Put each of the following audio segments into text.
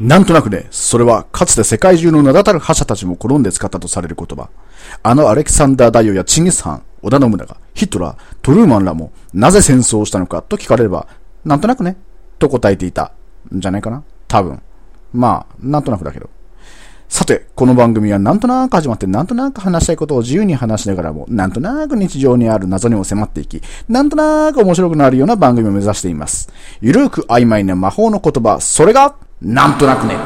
なんとなくね、それはかつて世界中の名だたる覇者たちも好んで使ったとされる言葉。あのアレキサンダー大王やチンギス・ハン、織田信長、ヒトラー、トルーマンらもなぜ戦争をしたのかと聞かれれば、なんとなくね、と答えていた。んじゃないかな多分。まあ、なんとなくだけど。さて、この番組はなんとなく始まって、なんとなく話したいことを自由に話しながらも、なんとなく日常にある謎にも迫っていき、なんとなく面白くなるような番組を目指しています。ゆるく曖昧な魔法の言葉、それが、なんとなくね。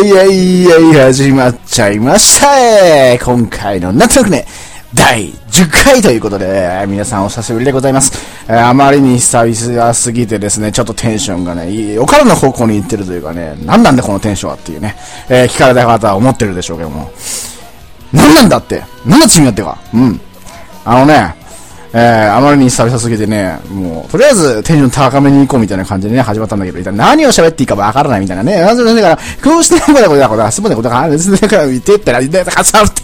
い、はい、はい、はい、始まっちゃいました。今回のなんとなくね、第10回ということで、皆さんお久しぶりでございます。えあまりに久々すぎてですね、ちょっとテンションがね、いいお体の方向に行ってるというかね、何なんだこのテンションはっていうね、えー聞かれた方は思ってるでしょうけども、何なんだって？何の罪やってか？うん。あのね、えー、あまりに久々すぎてね、もう、とりあえずテンション高めに行こうみたいな感じでね、始まったんだけど、一体何を喋っていいかわからないみたいなね。まずだから、こうしてこだこだこだ、すぶねこだか、すぶねから言ってったら、で、かさって、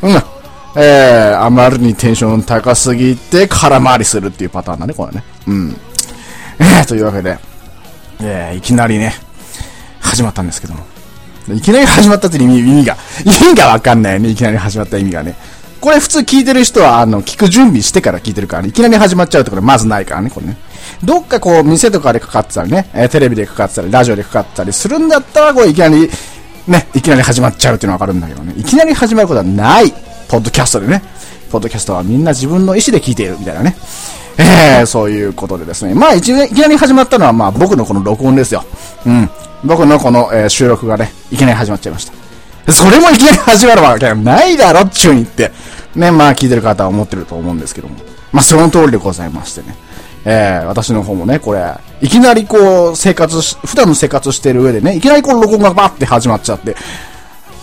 うん。えー、あまりにテンション高すぎて空回りするっていうパターンだね、これね。うん。えー、というわけで、えー、いきなりね、始まったんですけども。いきなり始まったって意味意味が、意味がわかんないよね、いきなり始まった意味がね。これ普通聞いてる人は、あの、聞く準備してから聞いてるから、ね、いきなり始まっちゃうってことまずないからね、これね。どっかこう、店とかでかかってたりね、えーテレビでかかってたり、ラジオでかかったりするんだったら、こう、いきなり、ね、いきなり始まっちゃうっていうのはわかるんだけどね。いきなり始まることはない。ポッドキャストでね。ポッドキャストはみんな自分の意思で聞いているみたいなね。えー、そういうことでですね。まあ、いきなりいきなり始まったのは、まあ、僕のこの録音ですよ。うん。僕のこの、えー収録がね、いきなり始まっちゃいました。それもいきなり始まるわけないだろっちゅうにって。ね、まあ聞いてる方は思ってると思うんですけども。まあその通りでございましてね。えー、私の方もね、これ、いきなりこう、生活し、普段の生活してる上でね、いきなりこう録音がバッて始まっちゃって、っ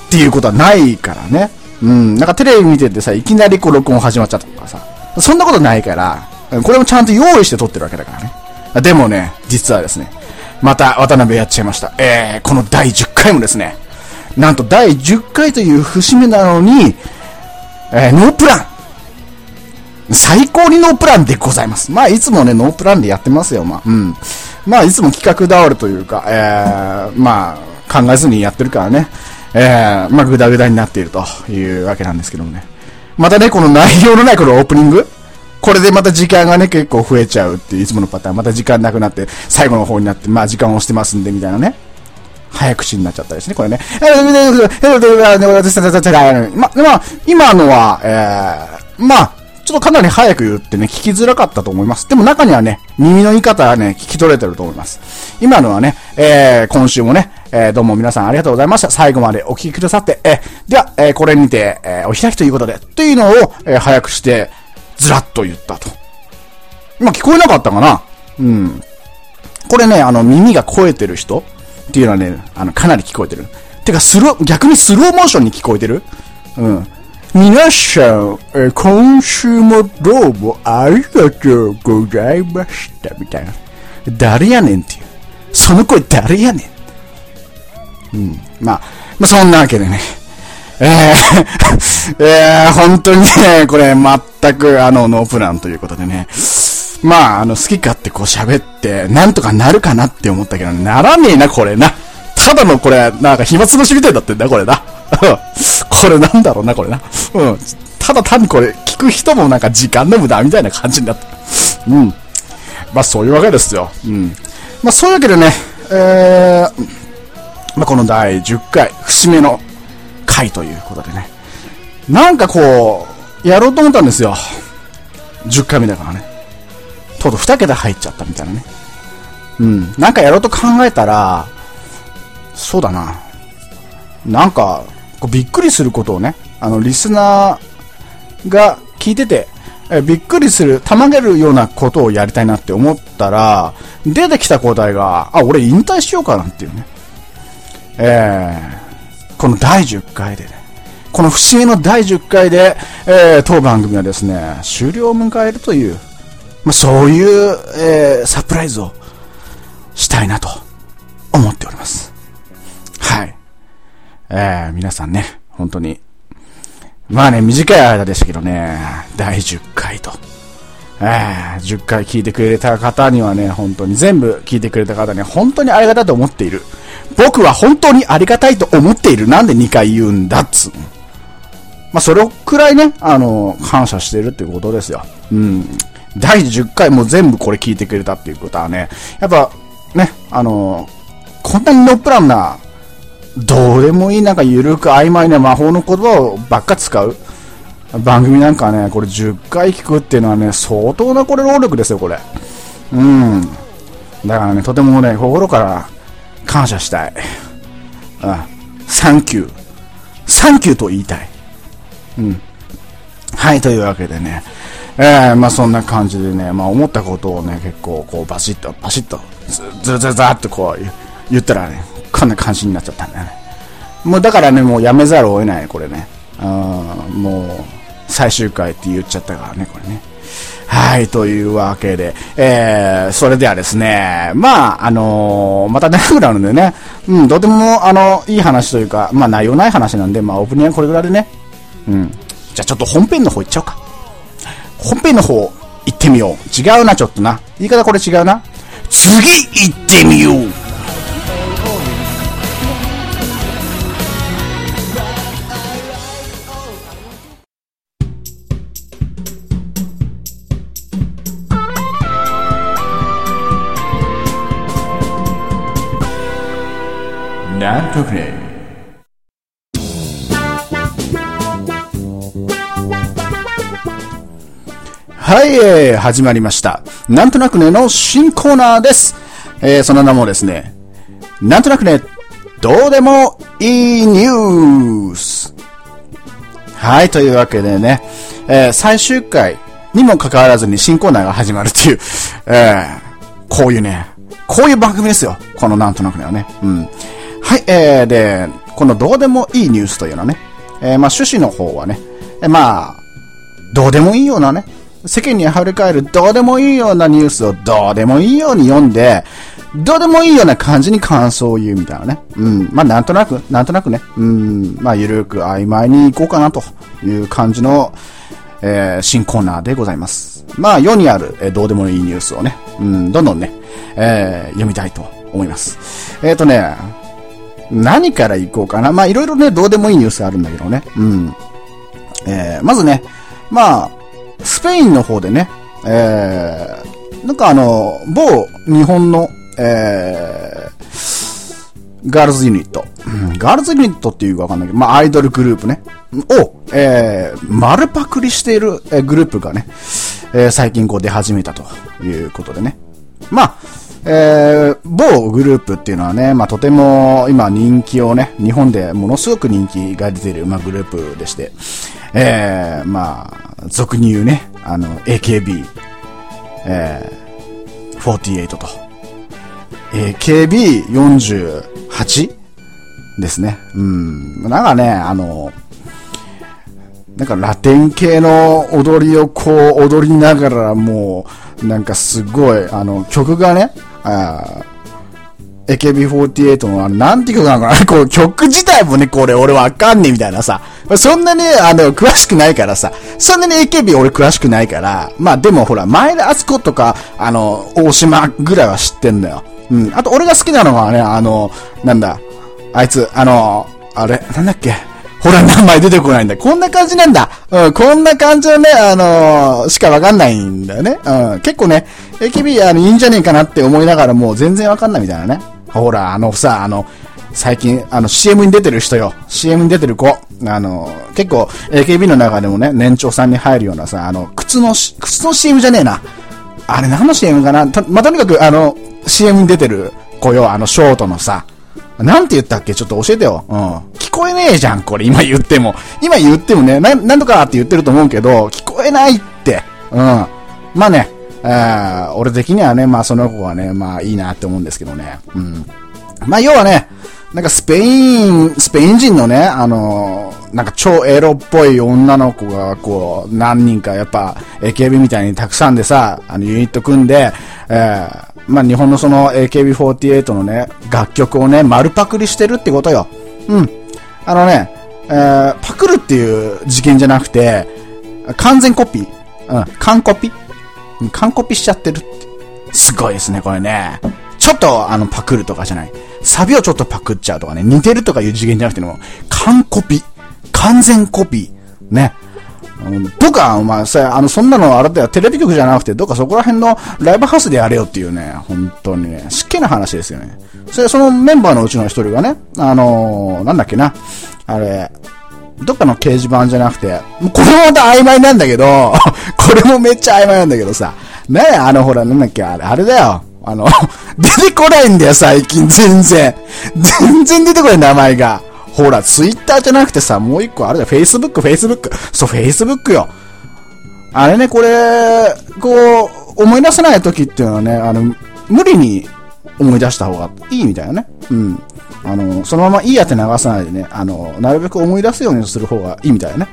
ていうことはないからね。うん、なんかテレビ見ててさ、いきなりこう録音始まっちゃったとかさ、そんなことないから、これもちゃんと用意して撮ってるわけだからね。でもね、実はですね、また渡辺やっちゃいました。えー、この第10回もですね、なんと第10回という節目なのに、えー、ノープラン最高にノープランでございます。まあ、いつもね、ノープランでやってますよ、まあ。うん。まあ、いつも企画倒れというか、えー、まあ、考えずにやってるからね。えー、まあ、ぐだぐだになっているというわけなんですけどもね。またね、この内容のないこのオープニングこれでまた時間がね、結構増えちゃうっていういつものパターン。また時間なくなって、最後の方になって、まあ、時間を押してますんで、みたいなね。早口になっちゃったですね、これね。ま、まあ、今のは、えー、まあ、ちょっとかなり早く言ってね、聞きづらかったと思います。でも中にはね、耳の言い方はね、聞き取れてると思います。今のはね、えー、今週もね、えー、どうも皆さんありがとうございました。最後までお聞きくださって、えー、では、えー、これにて、えー、お開きということで、というのを、えー、早くして、ずらっと言ったと。今聞こえなかったかなうん。これね、あの、耳が超えてる人っていうのはね、あの、かなり聞こえてる。てか、スロー、逆にスローモーションに聞こえてる？うん。皆さん、えー今週もどうもありがとうございました、みたいな。誰やねんっていう。その声誰やねん？うん。まあ、まあ、そんなわけでね。えー、えー、本当にね、これ全くあの、ノープランということでね。まあ、あの、好き勝手こう喋って、なんとかなるかなって思ったけど、ならねえな、これな。ただのこれ、なんか暇つぶしみたいになってんだ、これな。これなんだろうな、これな。うん。ただ単にこれ、聞く人もなんか時間の無駄みたいな感じになってる。うん。まあ、そういうわけですよ。うん。まあ、そういうわけでね、えー、まあ、この第10回、節目の回ということでね。なんかこう、やろうと思ったんですよ。10回目だからね。とうとう2桁入っちゃったみたいなね。うん。なんかやろうと考えたら、そうだな。なんか、こうびっくりすることをね、あの、リスナーが聞いてて、えびっくりする、たまげるようなことをやりたいなって思ったら、出てきた答えが、あ、俺引退しようかなっていうね。えー、この第10回でね、この節目の第10回で、えー、当番組はですね、終了を迎えるという、まあ、そういう、えー、サプライズをしたいなと思っております。はい。えー、皆さんね、本当にまあね、短い間でしたけどね、第10回と。えー、10回聞いてくれた方にはね、本当に全部聞いてくれた方には本当にありがたいと思っている。僕は本当にありがたいと思っている。なんで2回言うんだっつまあ、それくらいね、あの、感謝してるっていうことですよ。うん。第10回も全部これ聞いてくれたっていうことはね、やっぱ、ね、あの、こんなにノープランなどうでもいいなんかゆるく曖昧な魔法の言葉をばっか使う番組なんかね、これ10回聞くっていうのはね、相当なこれ労力ですよ、これ。うん。だからね、とてもね、心から感謝したい。うん。サンキュー。サンキューと言いたい。うん。はい、というわけでね。えー、まあそんな感じでね、まあ思ったことをね、結構こうバシッと、バシッと、ずずるずずっとこう言ったらね、こんな感じになっちゃったんだよね。もうだからね、もうやめざるを得ない、これね。うん、もう、最終回って言っちゃったからね、これね。はい、というわけで、えー、それではですね、まあ、あのー、また長くなるんでね、うん、とても、あの、いい話というか、まあ、内容ない話なんで、まあ、オープニングはこれぐらいでね、うん。じゃあちょっと本編の方行っちゃおうか。本編の方行ってみよう。違うな、ちょっとな。言い方これ違うな。次行ってみようはい、えー、始まりました。なんとなくねの新コーナーです。えー、その名もですね、なんとなくね、どうでもいいニュース。はい、というわけでね、えー、最終回にもかかわらずに新コーナーが始まるっていう、えー、こういうね、こういう番組ですよ。このなんとなくねはね。うん。はい、えー、で、このどうでもいいニュースというのはね、えー、まあ趣旨の方はね、えー、まあ、どうでもいいようなね、世間に溢れ返るどうでもいいようなニュースをどうでもいいように読んで、どうでもいいような感じに感想を言うみたいなね。うん。まあ、なんとなく、なんとなくね。うん。まあ、ゆるく曖昧に行こうかなという感じの、えー、新コーナーでございます。まあ、世にある、えー、どうでもいいニュースをね、うん、どんどんね、えー、読みたいと思います。えっ、ー、とね、何から行こうかな。まあ、いろいろね、どうでもいいニュースあるんだけどね。うん。えー、まずね、まあ、スペインの方でね、えー、なんかあの、某日本の、えー、ガールズユニット。ガールズユニットっていうかわかんないけど、まあ、アイドルグループね。を、えー、丸パクリしている、グループがね、えー、最近こう出始めたということでね。まあ、えー、某グループっていうのはね、まあ、とても今人気をね、日本でものすごく人気が出ている、まあ、グループでして、えー、まあ、俗に言うね、あの、AKB、えー、48と、AKB48 ですね。うん。なんかね、あの、なんかラテン系の踊りをこう踊りながらもう、なんかすごい、あの、曲がね、あ AKB48 のあの、なんて曲なのかな？こう、曲自体もね、これ俺わかんねえみたいなさ。そんなに、あの、詳しくないからさ。そんなに AKB 俺詳しくないから。まあでもほら、前田敦子とか、あの、大島ぐらいは知ってんだよ。うん。あと俺が好きなのはね、あの、なんだ、あいつ、あの、あれ、なんだっけ？ほら、名前出てこないんだ。こんな感じなんだ。うん、こんな感じのね、あのー、しかわかんないんだよね。うん、結構ね、AKB、あの、いいんじゃねえかなって思いながらもう全然わかんないみたいなね。ほら、あのさ、あの、最近、あの、CM に出てる人よ。CM に出てる子。あの、結構、AKB の中でもね、年長さんに入るようなさ、あの、靴の、靴の CM じゃねえな。あれ何の CM かなまあ、とにかく、あの、CM に出てる子よ。あの、ショートのさ、なんて言ったっけ？ちょっと教えてよ。うん。聞こえねえじゃん、これ、今言っても。今言ってもね、な、なんとかって言ってると思うけど、聞こえないって。うん。まあね、え、俺的にはね、まあその子はね、まあいいなって思うんですけどね。うん。まあ要はね、なんかスペイン、スペイン人のね、あの、なんか超エロっぽい女の子がこう、何人かやっぱ AKB みたいにたくさんでさ、あのユニット組んで、えー、まあ日本のその AKB48 のね、楽曲をね、丸パクリしてるってことよ。うん。あのね、えー、パクるっていう事件じゃなくて、完全コピー。うん、完コピ完コピしちゃってるって。すごいですね、これね。ちょっと、あの、パクるとかじゃない。サビをちょっとパクっちゃうとかね、似てるとかいう次元じゃなくても、完コピ。完全コピー。ね。どっか、お前さ、あの、そんなのあれだよ、テレビ局じゃなくて、どっかそこら辺のライブハウスでやれよっていうね、本当にね、湿気な話ですよね。それ、そのメンバーのうちの一人がね、あのー、なんだっけな、あれ、どっかの掲示板じゃなくて、これもまた曖昧なんだけど、これもめっちゃ曖昧なんだけどさ、ねあのほら、なんだっけ、あれ、あれだよ。あの、出てこないんだよ、最近、全然。全然出てこない、名前が。ほら、ツイッターじゃなくてさ、もう一個あれだよ、フェイスブック、フェイスブック。そう、フェイスブックよ。あれね、これ、こう、思い出せない時っていうのはね、あの、無理に思い出した方がいいみたいなね。うん。あの、そのままいいやって流さないでね、あの、なるべく思い出すようにする方がいいみたいね。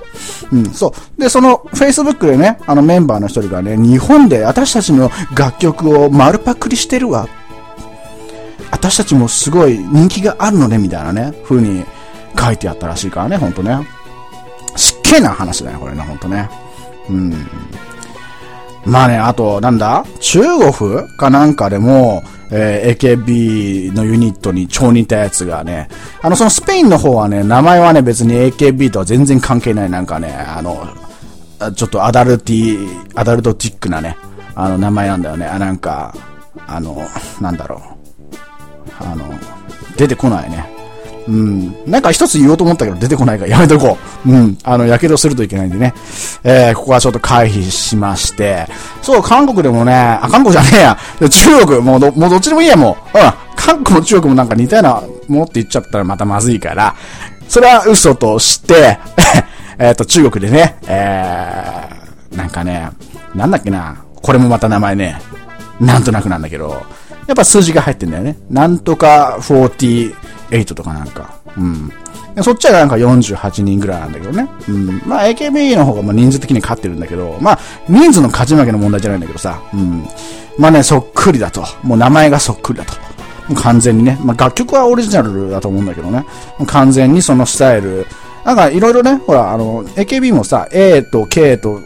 うん、そう。で、その、Facebook でね、あのメンバーの一人がね、日本で私たちの楽曲を丸パクリしてるわ。私たちもすごい人気があるのね、みたいなね、風に書いてあったらしいからね、ほんとね。しっけえな話だよ、これね、ほんとね。うん。まあね、あと、なんだ？中国かなんかでも、えー、AKB のユニットに超似たやつがね、あの、そのスペインの方はね、名前はね、別に AKB とは全然関係ない、なんかね、あの、ちょっとアダルティ、アダルトティックなね、あの、名前なんだよね。あ、なんか、あの、なんだろう。あの、出てこないね。うん。なんか一つ言おうと思ったけど出てこないからやめとこう。うん。あの、やけどするといけないんでね。えー、ここはちょっと回避しまして。そう、韓国でもね、あ、韓国じゃねえや。中国、もうど、もうどっちでもいいや、もう。うん。韓国も中国もなんか似たようなものって言っちゃったらまたまずいから、それは嘘として、えっと、中国でね、えー、なんかね、なんだっけな。これもまた名前ね、なんとなくなんだけど、やっぱ数字が入ってんだよね。なんとか48とかなんか。うん。そっちはなんか48人ぐらいなんだけどね。うん。まあ AKB の方がまあ人数的に勝ってるんだけど、まあ人数の勝ち負けの問題じゃないんだけどさ。うん。まあね、そっくりだと。もう名前がそっくりだと。もう完全にね。まあ楽曲はオリジナルだと思うんだけどね。もう完全にそのスタイル。なんかいろいろね、ほら、あの、AKB もさ、A と K と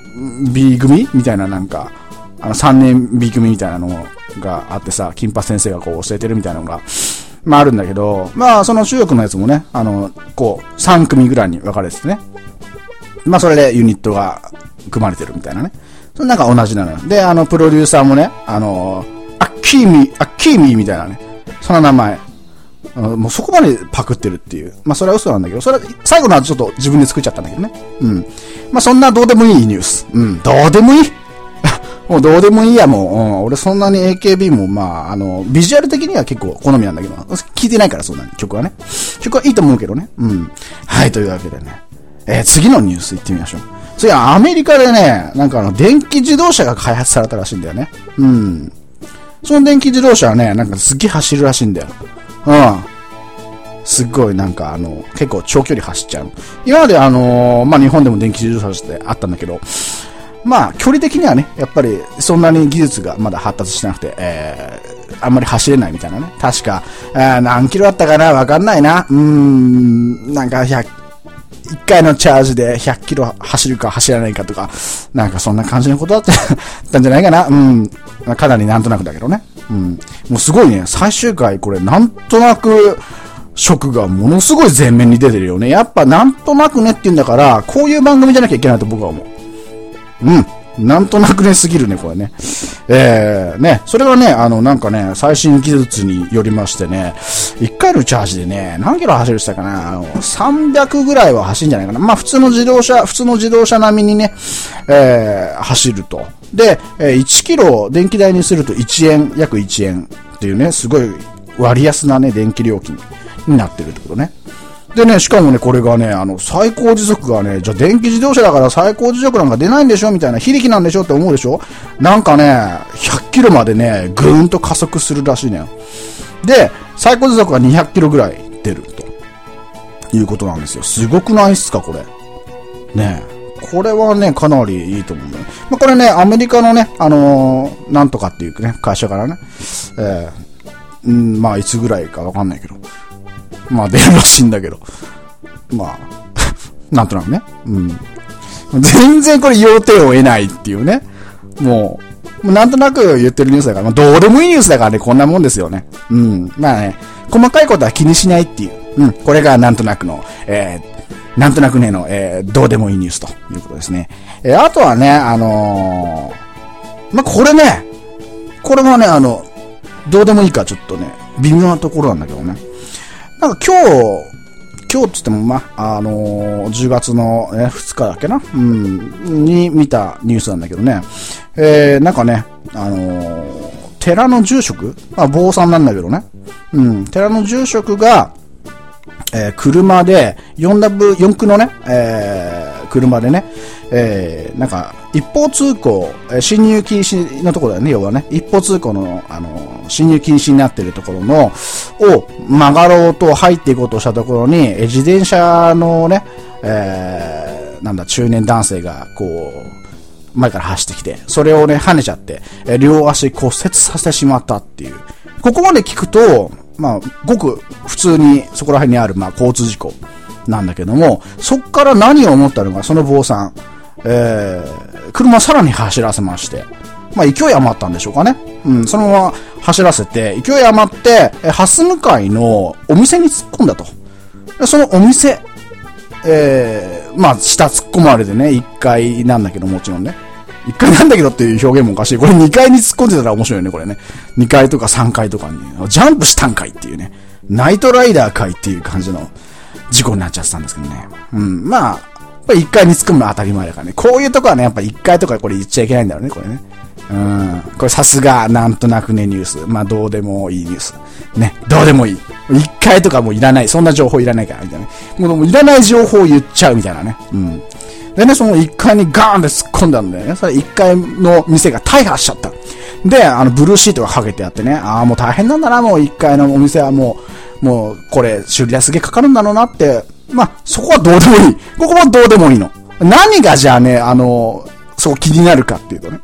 B 組みたいななんか、あの3年 B 組みたいなのがあってさ、金八先生がこう教えてるみたいなのが、まああるんだけど、まあその中国のやつもね、あの、こう、3組ぐらいに分かれててね。まあそれでユニットが組まれてるみたいなね。それなんか同じなのよ。で、あの、プロデューサーもね、あの、アッキーミー、アッキーミーみたいなね、その名前。もうそこまでパクってるっていう。まあそれは嘘なんだけど、それは、最後のはちょっと自分で作っちゃったんだけどね。うん。まあそんなどうでもいいニュース。うん、どうでもいいもうどうでもいいや、もう。うん、俺そんなに AKB も、まあ、あの、ビジュアル的には結構好みなんだけど、聞いてないからそんなに、曲はね。曲はいいと思うけどね。うん。はい、というわけでね。えー、次のニュース行ってみましょう。次はアメリカでね、なんかあの、電気自動車が開発されたらしいんだよね。うん。その電気自動車はね、なんかすっげえ走るらしいんだよ。うん。すっごいなんかあの、結構長距離走っちゃう。今まであのー、まあ、日本でも電気自動車ってあったんだけど、まあ、距離的にはね、やっぱりそんなに技術がまだ発達してなくて、えー、あんまり走れないみたいなね。確か、えー、何キロあったかなわかんないな。うーん、なんか100、1回のチャージで100キロ走るか走らないかとか、なんかそんな感じのことだった んじゃないかな。うん。かなりなんとなくだけどね。うん。もうすごいね、最終回これなんとなく、色がものすごい前面に出てるよね。やっぱなんとなくねって言うんだから、こういう番組じゃなきゃいけないと僕は思う。うん。なんとなくねすぎるね、これね。えー、ね、それがね、あの、なんかね、最新技術によりましてね、1回のチャージでね、何キロ走るしたかな、あの、300ぐらいは走るんじゃないかな。まあ、普通の自動車、普通の自動車並みにね、えー、走ると。で、1キロ電気代にすると1円、約1円っていうね、すごい割安なね、電気料金になってるってことね。でね、しかもね、これがね、あの、最高時速がね、じゃあ電気自動車だから最高時速なんか出ないんでしょ？みたいな、非力なんでしょ？って思うでしょ？なんかね、100キロまでね、ぐーんと加速するらしいのよ。で、最高時速が200キロぐらい出ると。いうことなんですよ。すごくないっすか、これ。ねこれはね、かなりいいと思うんだよね。まあ、これね、アメリカのね、あのー、なんとかっていうね、会社からね、えー、うん、まあ、いつぐらいかわかんないけど、まあ出るらしいんだけど。まあ、なんとなくね。うん。全然これ要点を得ないっていうね。もう、もうなんとなく言ってるニュースだから、まあ、どうでもいいニュースだからね、こんなもんですよね。うん。まあね、細かいことは気にしないっていう。うん。これがなんとなくの、えー、なんとなくねの、えー、どうでもいいニュースということですね。えー、あとはね、あのー、まあ、これね、これはね、あの、どうでもいいかちょっとね、微妙なところなんだけどね。なんか今日、今日って言っても、ま、あのー、10月の、ね、2日だっけな？うん、に見たニュースなんだけどね。えー、なんかね、あのー、寺の住職？まあ、坊さんなんだけどね。うん、寺の住職が、えー、車で、4W、4区のね、え、車でね、えー、なんか、一方通行、え侵入禁止のところだよね、要はね。一方通行の、あの、侵入禁止になっているところの、を曲がろうと入っていこうとしたところに、え自転車のね、えー、なんだ、中年男性が、こう、前から走ってきて、それをね、跳ねちゃって、え両足骨折させてしまったっていう。ここまで聞くと、まあ、ごく普通にそこら辺にある、まあ、交通事故なんだけども、そっから何を思ったのか、その坊さん。えー、車さらに走らせまして、まあ、勢い余ったんでしょうかね。うん、そのまま走らせて、勢い余って、え蓮向かいのお店に突っ込んだと。でそのお店、えー、まあ、下突っ込まれてね、1階なんだけど、もちろんね。1階なんだけどっていう表現もおかしい。これ2階に突っ込んでたら面白いよね、これね。2階とか3階とかに、ジャンプしたんかいっていうね。ナイトライダーかいっていう感じの事故になっちゃってたんですけどね。うん、まあ、ぱり1階に突っ込むのは当たり前だからね。こういうとこはね、やっぱ1階とかこれ言っちゃいけないんだろうね、これね。うん。これさすが、なんとなくね、ニュース。まあ、どうでもいいニュース。ね。どうでもいい。1階とかもういらない。そんな情報いらないから、みたいなね。もういらない情報を言っちゃうみたいなね。うん。でね、その1階にガーンって突っ込んだんだよね。それ1階の店が大破しちゃった。で、あの、ブルーシートがかけてあってね、ああ、もう大変なんだな、もう1階のお店はもう、もう、これ、修理代すげえかかるんだろうなってまあ、そこはどうでもいい。ここはどうでもいいの。何がじゃあね、あの、そう気になるかっていうとね、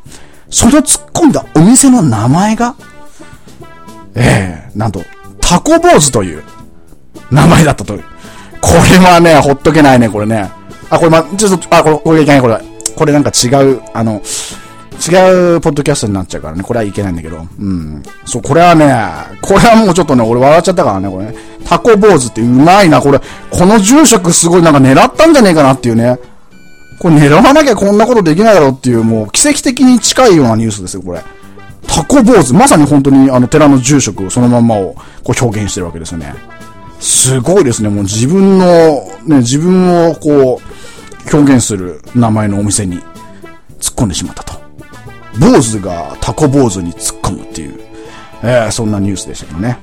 その突っ込んだお店の名前が、ええー、なんと、タコ坊主という名前だったという。これはね、ほっとけないね、これね。あ、これま、ちょっと、あ、これ、これいけない、これ。これなんか違う、あの、違うポッドキャストになっちゃうからね、これはいけないんだけど。うん。そう、これはね、これはもうちょっとね、俺笑っちゃったからね、これね。タコ坊主ってうまいな、これ。この住職すごいなんか狙ったんじゃねえかなっていうね。これ狙わなきゃこんなことできないだろうっていう、もう奇跡的に近いようなニュースですよ、これ。タコ坊主。まさに本当にあの寺の住職そのまんまをこう表現してるわけですよね。すごいですね。もう自分の、ね、自分をこう、表現する名前のお店に突っ込んでしまったと。坊主がタコ坊主に突っ込むっていう、えー、そんなニュースでしたけどね。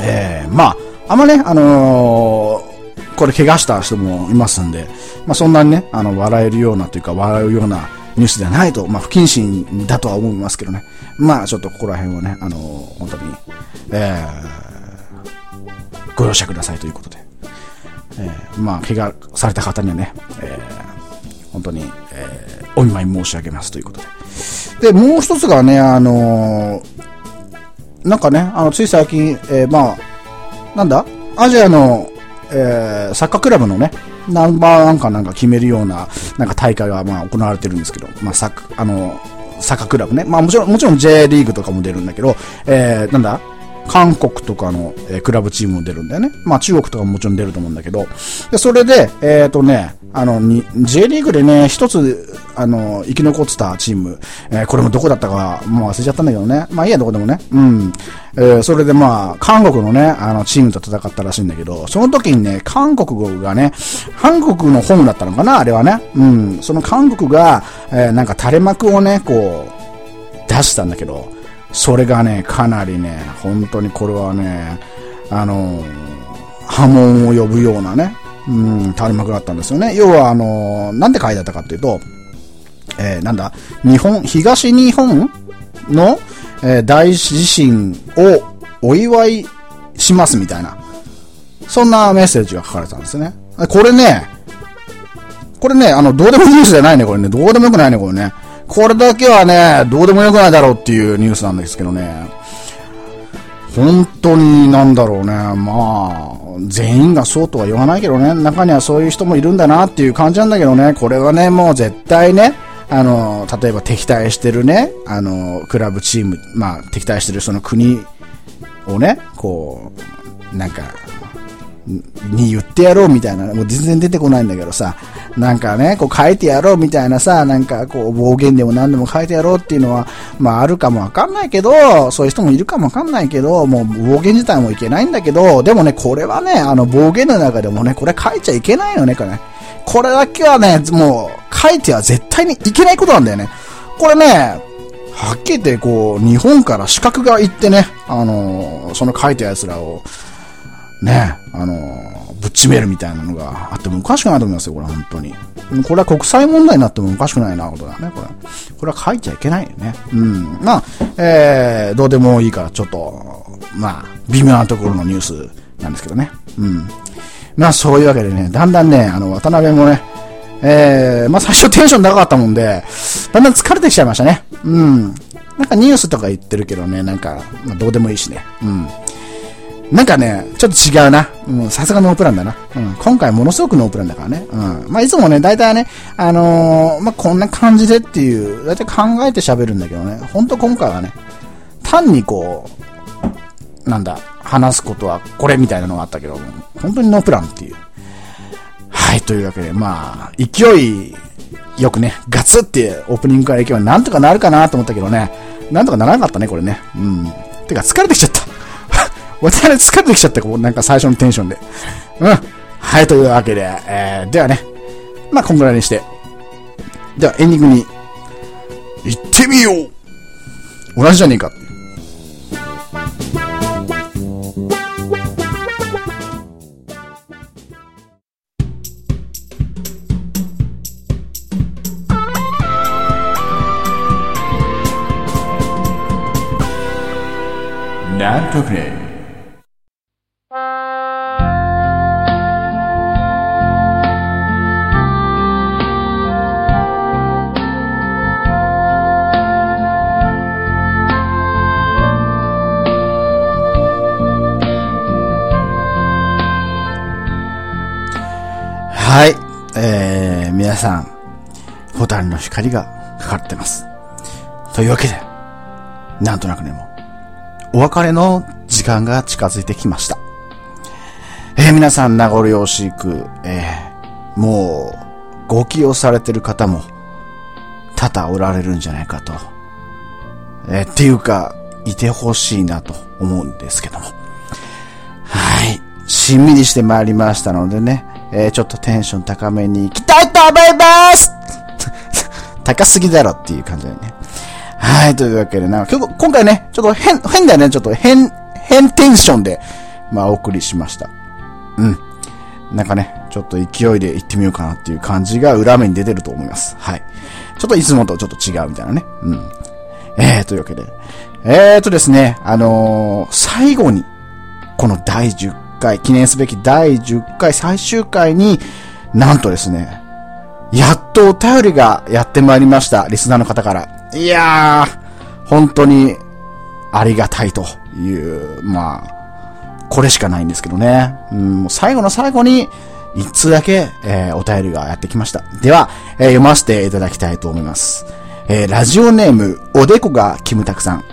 えー、まあ、あんまね、あのー、これ怪我した人もいますんで、まあそんなにね、あの、笑えるようなというか、笑うようなニュースではないと、まあ不謹慎だとは思いますけどね。まあちょっとここら辺をね、あのー、本当に、えー、ご容赦くださいということで。えー、まあ怪我された方にはね、えー、本当に、えー、お見舞い申し上げますということで。で、もう一つがね、あのー、なんかね、あの、つい最近、えー、まあ、なんだ？アジアの、えー、サッカークラブのね、ナンバーワンかなんか決めるような、なんか大会がまあ行われてるんですけど、まあサッあの、サッカークラブね。まあもちろん、もちろん J リーグとかも出るんだけど、えー、なんだ？韓国とかの、えー、クラブチームも出るんだよね。まあ中国とかももちろん出ると思うんだけど、で、それで、えっ、ー、とね、あの、に、J リーグでね、一つ、あの、生き残ってたチーム、えー、これもどこだったか、もう忘れちゃったんだけどね。まあいいや、どこでもね。うん。えー、それでまあ、韓国のね、あの、チームと戦ったらしいんだけど、その時にね、韓国がね、韓国のホームだったのかな、あれはね。うん。その韓国が、えー、なんか垂れ幕をね、こう、出したんだけど、それがね、かなりね、本当にこれはね、あの波紋を呼ぶようなね、うん、垂れ幕だったんですよね。要は、あのなんで書いてあったかっていうと、えー、なんだ、日本、東日本の、えー、大地震をお祝いしますみたいな、そんなメッセージが書かれたんですね。これね、これね、あの、どうでもいいニュースじゃないね、これね。どうでもよくないね、これね。これだけはね、どうでもよくないだろうっていうニュースなんですけどね。本当になんだろうね。まあ、全員がそうとは言わないけどね。中にはそういう人もいるんだなっていう感じなんだけどね。これはね、もう絶対ね、あの、例えば敵対してるね、あの、クラブチーム、まあ、敵対してるその国をね、こう、なんか、に言ってやろうみたいな、もう全然出てこないんだけどさ、なんかね、こう書いてやろうみたいなさ、なんかこう暴言でも何でも書いてやろうっていうのは、まああるかもわかんないけど、そういう人もいるかもわかんないけど、もう暴言自体もいけないんだけど、でもね、これはね、あの暴言の中でもね、これ書いちゃいけないよね、これ。これだけはね、もう書いては絶対にいけないことなんだよね。これね、はっきり言って、こう、日本から資格が行ってね、あの、その書いた奴らを、ね、あのー、ぶっちめるみたいなのがあってもおかしくないと思いますよ、これ本当に。これは国際問題になってもおかしくないな、ことだね、これ。これは書いちゃいけないよね。うん。まあ、えー、どうでもいいから、ちょっと、まあ、微妙なところのニュースなんですけどね。うん。まあ、そういうわけでね、だんだんね、あの、渡辺もね、えー、まあ最初テンション高かったもんで、だんだん疲れてきちゃいましたね。うん。なんかニュースとか言ってるけどね、なんか、まあどうでもいいしね。うん。なんかね、ちょっと違うな。うん、さすがノープランだな。うん、今回ものすごくノープランだからね。うん。まあ、いつもね、大体ね、あのー、まあ、こんな感じでっていう、大体考えて喋るんだけどね、ほんと今回はね、単にこう、なんだ、話すことはこれみたいなのがあったけど、本当にノープランっていう。はい、というわけで、まあ、勢いよくね、ガツってオープニングから行けばなんとかなるかなと思ったけどね、なんとかならなかったね、これね。うん。てか、疲れてきちゃった。私、疲れてきちゃった、こう、なんか最初のテンションで。うん。はい、というわけで、えー、ではね、まあ、こんぐらいにして。では、エンディングに、行ってみよう同じじゃねえか。なんとくね。の光がかかってます。というわけで、なんとなくね、もう、お別れの時間が近づいてきました。えー、皆さん、名残惜しく、えー、もう、ご起用されてる方も、多々おられるんじゃないかと。えー、っていうか、いてほしいなと思うんですけども。はい。しんみりしてまいりましたのでね、えー、ちょっとテンション高めに行きたいと思います高すぎだろっていう感じだよね。はい、というわけでな、今日、今回ね、ちょっと変、変だよね、ちょっと変、変テンションで、まあ、お送りしました。うん。なんかね、ちょっと勢いで行ってみようかなっていう感じが裏目に出てると思います。はい。ちょっといつもとちょっと違うみたいなね。うん。えー、というわけで。えーとですね、あのー、最後に、この第10回、記念すべき第10回最終回に、なんとですね、やっとお便りがやってまいりました。リスナーの方から。いやー、本当にありがたいという、まあ、これしかないんですけどね。うん、最後の最後に、一通だけ、えー、お便りがやってきました。では、えー、読ませていただきたいと思います。えー、ラジオネーム、おでこがキムタクさん。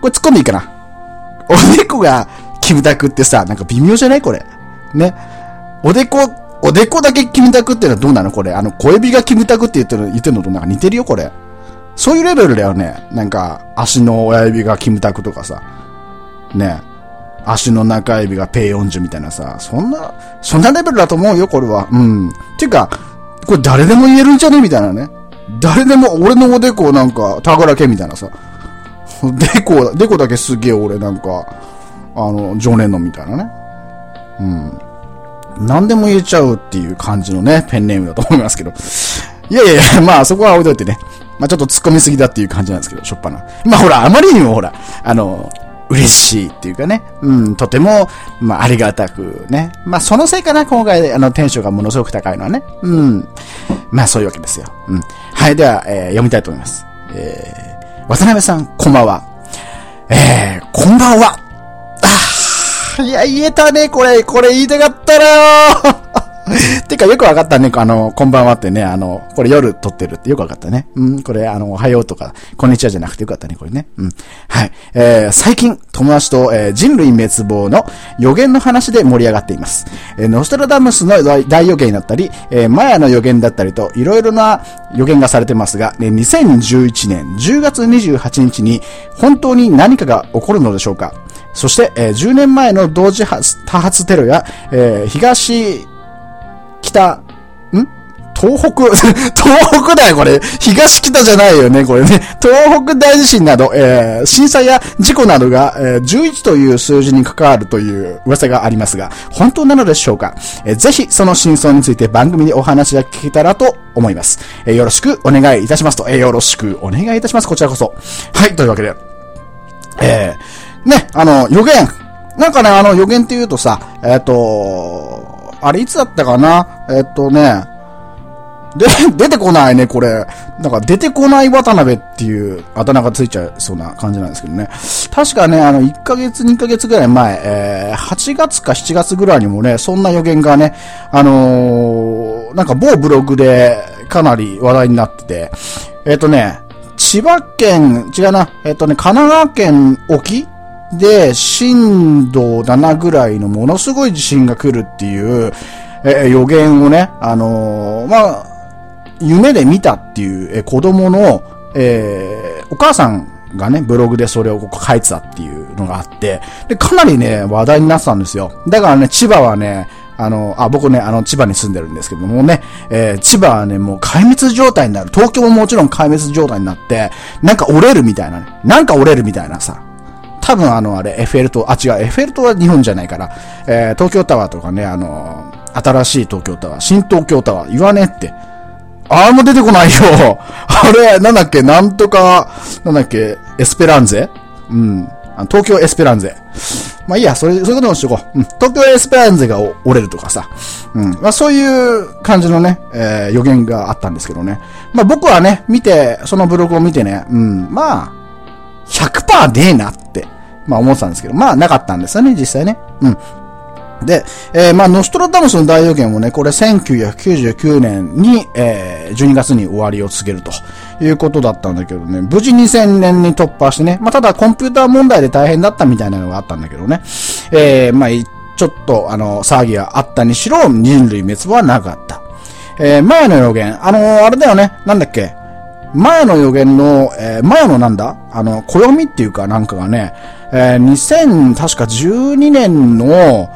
これ突っ込んでいいかな？おでこがキムタクってさ、なんか微妙じゃない？これ。ね。おでこ、おでこだけキムタクってのはどうなの？これ。あの、小指がキムタクって言ってる、言ってるのとなんか似てるよこれ。そういうレベルだよね。なんか、足の親指がキムタクとかさ。ね。足の中指がペイ40みたいなさ。そんな、そんなレベルだと思うよ、これは。うん。ていうか、これ誰でも言えるんじゃね？みたいなね。誰でも、俺のおでこなんか、たぐらけみたいなさ。でこ、でこだけすげえ俺なんか、あの、常連のみたいなね。うん。何でも言えちゃうっていう感じのね、ペンネームだと思いますけど。いやいやいや、まあそこは置いといてね。まあちょっと突っ込みすぎだっていう感じなんですけど、しょっぱな。まあほら、あまりにもほら、あの、嬉しいっていうかね、うん、とても、まあ、ありがたくね。まあ、そのせいかな、今回、あの、テンションがものすごく高いのはね。うん。まあ、そういうわけですよ。うん。はい、では、えー、読みたいと思います。えー、渡辺さん、こんばんは。えー、こんばんは。いや、言えたね、これ、これ言いたかったなよ てかよくわかったね。あの、こんばんはってね、あの、これ夜撮ってるってよくわかったね。うん、これ、あの、おはようとか、こんにちはじゃなくてよかったね、これね。うん。はい。えー、最近、友達と、えー、人類滅亡の予言の話で盛り上がっています。えー、ノストラダムスの大予言だったり、えー、マヤの予言だったりと、いろいろな予言がされてますが、ね、2011年10月28日に、本当に何かが起こるのでしょうか？そして、え、10年前の同時多発テロや、え、東北、ん？東北？東北だよ、これ。東北じゃないよね、これね。東北大地震など、えー、震災や事故などが、えー、11という数字に関わるという噂がありますが、本当なのでしょうか、えー、ぜひ、その真相について番組でお話が聞けたらと思います。えー、よろしくお願いいたしますと、えー、よろしくお願いいたします。こちらこそ。はい、というわけで。えー、ね、あの、予言。なんかね、あの、予言って言うとさ、えっ、ー、と、あれいつだったかな？えっとね、で、出てこないね、これ。なんか、出てこない渡辺っていうあだ名がついちゃいそうな感じなんですけどね。確かね、あの、1ヶ月、2ヶ月ぐらい前、えー、8月か7月ぐらいにもね、そんな予言がね、あのー、なんか某ブログでかなり話題になってて、えっ、ー、とね、千葉県、違うな、えっ、とね、神奈川県沖で、震度7ぐらいのものすごい地震が来るっていう、え、予言をね、あのー、まあ、夢で見たっていう、え、子供の、えー、お母さんがね、ブログでそれを書いてたっていうのがあって、で、かなりね、話題になってたんですよ。だからね、千葉はね、あの、あ、僕ね、あの、千葉に住んでるんですけどもね、えー、千葉はね、もう壊滅状態になる。東京ももちろん壊滅状態になって、なんか折れるみたいなね。なんか折れるみたいなさ。多分あの、あれ、エッフェル塔、あ、違う、エッフェル塔は日本じゃないから、えー、東京タワーとかね、あの新しい東京タワー、新東京タワー、言わねって。ああ、もう出てこないよ。あれ、なんだっけ、なんとか、なんだっけ、エスペランゼ？うん。東京エスペランゼ。まあいいや、それ、そういうことにしとこう。うん。東京エスペランゼが折れるとかさ。うん。まあそういう感じのね、えー、予言があったんですけどね。まあ僕はね、見て、そのブログを見てね、うん。まあ、100%ねえなって、まあ思ってたんですけど、まあなかったんですよね、実際ね。うん。で、えー、まあ、ノストラダムスの大予言もね、これ1999年に、えー、12月に終わりを告げるということだったんだけどね、無事2000年に突破してね、まあ、ただコンピューター問題で大変だったみたいなのがあったんだけどね、えー、まあ、ちょっと、あの、騒ぎがあったにしろ、人類滅亡はなかった。えー、前の予言、あのー、あれだよね、なんだっけ、前の予言の、えー、前のなんだ？あの、暦っていうかなんかがね、えー、2000、確か12年の、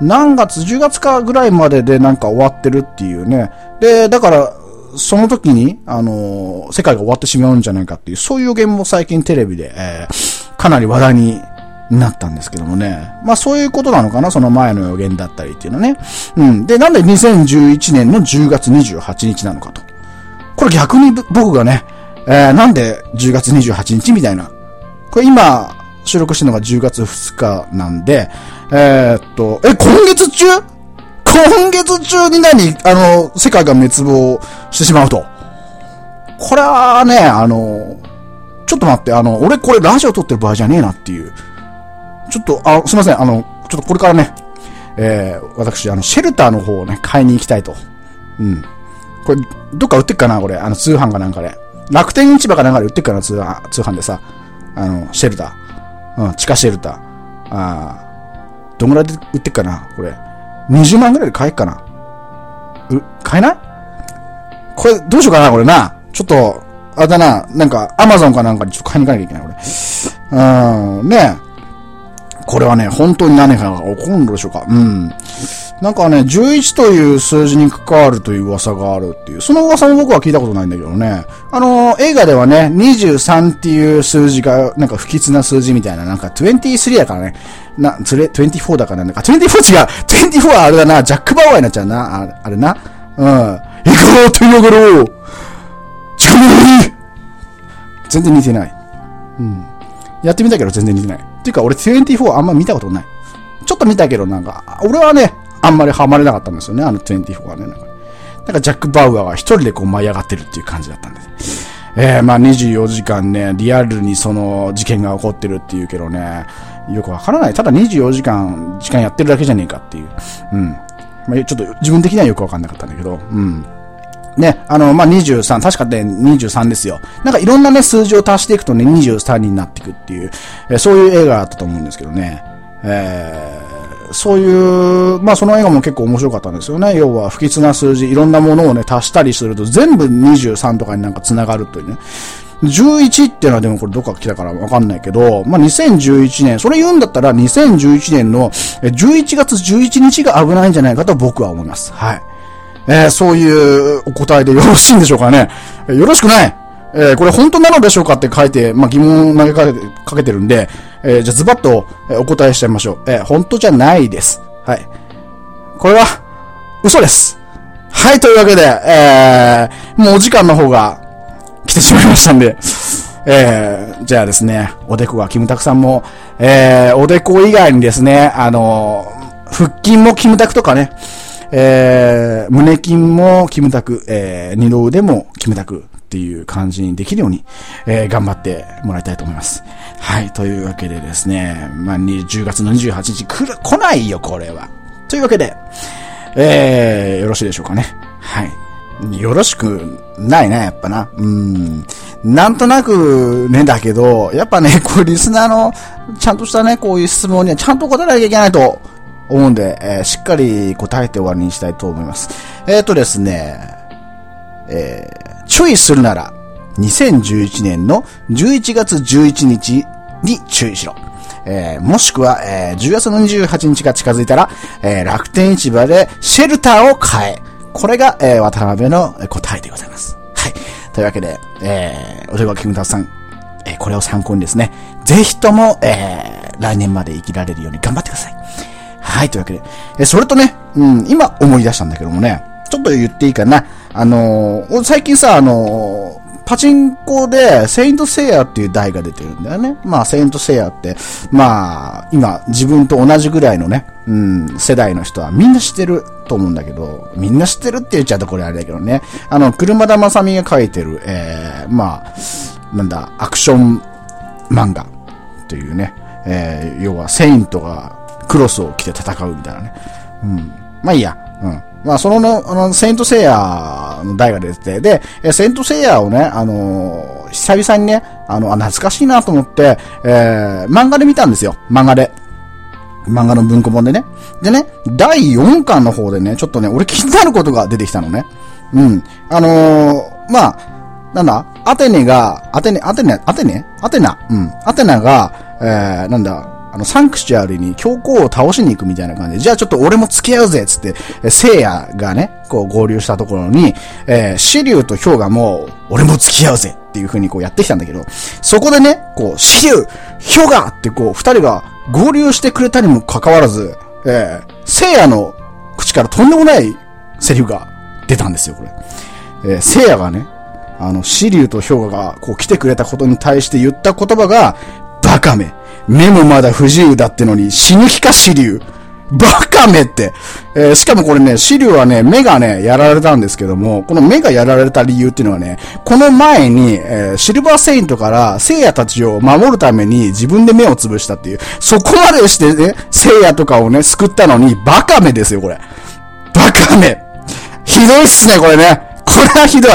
何月、10月かぐらいまででなんか終わってるっていうね。で、だから、その時に、あのー、世界が終わってしまうんじゃないかっていう、そういう予言も最近テレビで、えー、かなり話題になったんですけどもね。まあそういうことなのかな、その前の予言だったりっていうのね。うん。で、なんで2011年の10月28日なのかと。これ逆に僕がね、えー、なんで10月28日みたいな。これ今、収録してるのが10月2日なんで、えー、っと、え、今月中？今月中に何？あの、世界が滅亡してしまうと。これはね、あの、ちょっと待って、あの、俺これラジオ撮ってる場合じゃねえなっていう。ちょっと、あ、すいません、あの、ちょっとこれからね、えー、私、あの、シェルターの方をね、買いに行きたいと。うん。これ、どっか売ってっかなこれ。あの、通販かなんかで。楽天市場かなんかで売ってっかな通販、通販でさ。あの、シェルター。うん、地下シェルター。ああ、どんぐらいで売ってっかなこれ。20万ぐらいで買えっかなう、買えない？これ、どうしようかなこれな。ちょっと、あれだな、なんか、アマゾンかなんかにちょっと買いに行かなきゃいけない、これ。うん、ねこれはね、本当に何かが起こるんでしょうか。うん。なんかね、11という数字に関わるという噂があるっていう、その噂も僕は聞いたことないんだけどね。あのー、映画ではね、23っていう数字が、なんか不吉な数字みたいな、なんか23やからね、な、つれ、24だからなんか、24違う !24 はあれだな、ジャック・バウアーになっちゃうな、ああれな。うん。行こう手上がろう近めに全然似てない。うん。やってみたけど全然似てない。っていうか俺24あんま見たことない。ちょっと見たけどなんか、俺はね、あんまりハマれなかったんですよね、あの24はね。なんかなんかジャック・バウアーが一人でこう舞い上がってるっていう感じだったんです。えー、まあ24時間ね、リアルにその事件が起こってるっていうけどね、よくわからない。ただ24時間、時間やってるだけじゃねえかっていう。うん。まあ、ちょっと自分的にはよくわかんなかったんだけど、うん。ね、あの、まあ、23、確かね、23ですよ。なんかいろんなね、数字を足していくとね、23になっていくっていう、えー、そういう映画だったと思うんですけどね。えーそういう、まあその映画も結構面白かったんですよね。要は不吉な数字、いろんなものをね、足したりすると全部23とかになんか繋がるというね。11っていうのはでもこれどっか来たからわかんないけど、まあ、2011年、それ言うんだったら2011年の11月11日が危ないんじゃないかと僕は思います。はい。えー、そういうお答えでよろしいんでしょうかね。よろしくないえー、これ本当なのでしょうかって書いて、まあ、疑問投げかけてかけてるんで、えー、じゃあズバッとお答えしちゃいましょう。えー、本当じゃないです。はい。これは、嘘です。はい、というわけで、えー、もうお時間の方が来てしまいましたんで、えー、じゃあですね、おでこがキムタクさんも、えー、おでこ以外にですね、あの腹筋もキムタクとかね、えー、胸筋もキムタク、えー、二の腕もキムタクっていう感じにできるように、えー、頑張ってもらいたいと思います。はい、というわけでですね、まあ、10月の28日来る、来ないよ、これは。というわけで、えー、よろしいでしょうかね。はい。よろしくないな、やっぱな。うん。なんとなくね、だけど、やっぱね、こうリスナーの、ちゃんとしたね、こういう質問にはちゃんと答えなきゃいけないと思うんで、えー、しっかり答えて終わりにしたいと思います。えっ、ー、とですね、えー、注意するなら、2011年の11月11日に注意しろ。えー、もしくは、えー、10月の28日が近づいたら、えー、楽天市場でシェルターを買え。これが、えー、渡辺の答えでございます。はい。というわけで、えー、おでこキムタさん、えー、これを参考にですね、ぜひとも、えー、来年まで生きられるように頑張ってください。はい、というわけで、えー、それとね、うん、今思い出したんだけどもね、ちょっと言っていいかな。あのー、最近さ、あのー、パチンコで、セイントセイヤっていう台が出てるんだよね。まあ、セイントセイヤって、まあ、今、自分と同じぐらいのね、うん、世代の人はみんな知ってると思うんだけど、みんな知ってるって言っちゃうとこれあれだけどね。あの、車田正美が書いてる、えー、まあ、なんだ、アクション漫画というね、えー、要は、セイントがクロスを着て戦うみたいなね。うん。まあいいや。うん。まあ、そのの、あの、セイントセイヤの台が出てて、で、セイントセイヤをね、あのー、久々にね、あの、あ、懐かしいなと思って、えー、漫画で見たんですよ。漫画で。漫画の文庫本でね。でね、第4巻の方でね、ちょっとね、俺気になることが出てきたのね。うん。あのー、まあ、なんだ、アテネが、アテネ、アテネ、アテネ？アテナ？うん。アテナが、えー、なんだ、あの、サンクチュアリに教皇を倒しに行くみたいな感じで、じゃあちょっと俺も付き合うぜつって、聖夜がね、こう合流したところに、えー、シリュウとヒョウがもう、俺も付き合うぜっていう風にこうやってきたんだけど、そこでね、こう、シリュウヒョウがってこう、二人が合流してくれたにもかかわらず、えー、聖夜の口からとんでもないセリフが出たんですよ、これ。えー、聖夜がね、あの、シリュウとヒョウがこう来てくれたことに対して言った言葉が、バカめ。目もまだ不自由だってのに死ぬ気か死竜。バカめって。えー、しかもこれね、シリュウはね、目がね、やられたんですけども、この目がやられた理由っていうのはね、この前に、えー、シルバーセイントから聖夜たちを守るために自分で目を潰したっていう、そこまでしてね、聖夜とかをね、救ったのに、バカめですよ、これ。バカめ。ひどいっすね、これね。これはひどい。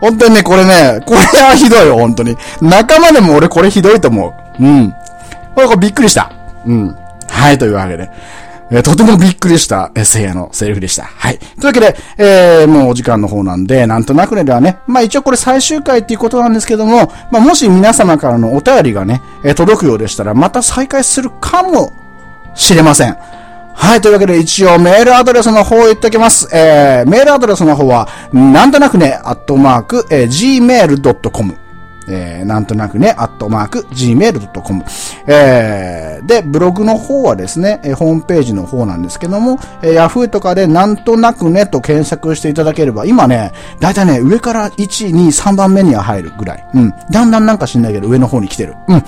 本当にね、これね、これはひどいよ、本当に。仲間でも俺これひどいと思う。うん。これこれびっくりした。うん。はい、というわけで。えー、とてもびっくりした、えー、聖夜のセリフでした。はい。というわけで、えー、もうお時間の方なんで、なんとなくねではね、まあ一応これ最終回っていうことなんですけども、まあもし皆様からのお便りがね、えー、届くようでしたら、また再開するかもしれません。はい、というわけで一応メールアドレスの方を言っておきます。えー、メールアドレスの方は、なんとなくね、アットマーク、えー、gmail.com。えー、なんとなくね、アットマーク、gmail.com。えー、で、ブログの方はですね、えー、ホームページの方なんですけども、えー、Yahoo とかでなんとなくねと検索していただければ、今ね、だいたいね、上から1、2、3番目には入るぐらい。うん。だんだんなんか知んないけど、上の方に来てる。うん。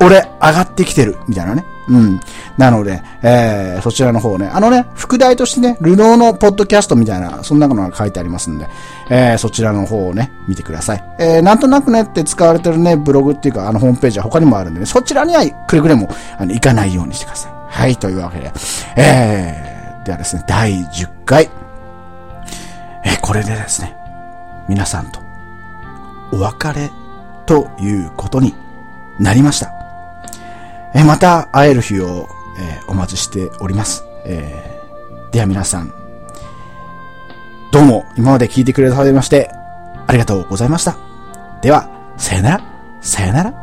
俺、上がってきてる。みたいなね。うん。なので、えー、そちらの方ね。あのね、副題としてね、ルノーのポッドキャストみたいな、そんなのが書いてありますんで、えー、そちらの方をね、見てください。えー、なんとなくねって使われてるね、ブログっていうか、あの、ホームページは他にもあるんでね、そちらにはくれぐれも、あの、行かないようにしてください。はい、というわけで、えー、ではですね、第10回、えー、これでですね、皆さんと、お別れということになりました。えまた会える日を、え、お待ちしております。え、では皆さん、どうも今まで聞いてくれさいまして、ありがとうございました。では、さよなら、さよなら、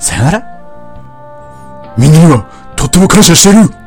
さよなら。みんなにはとっても感謝してる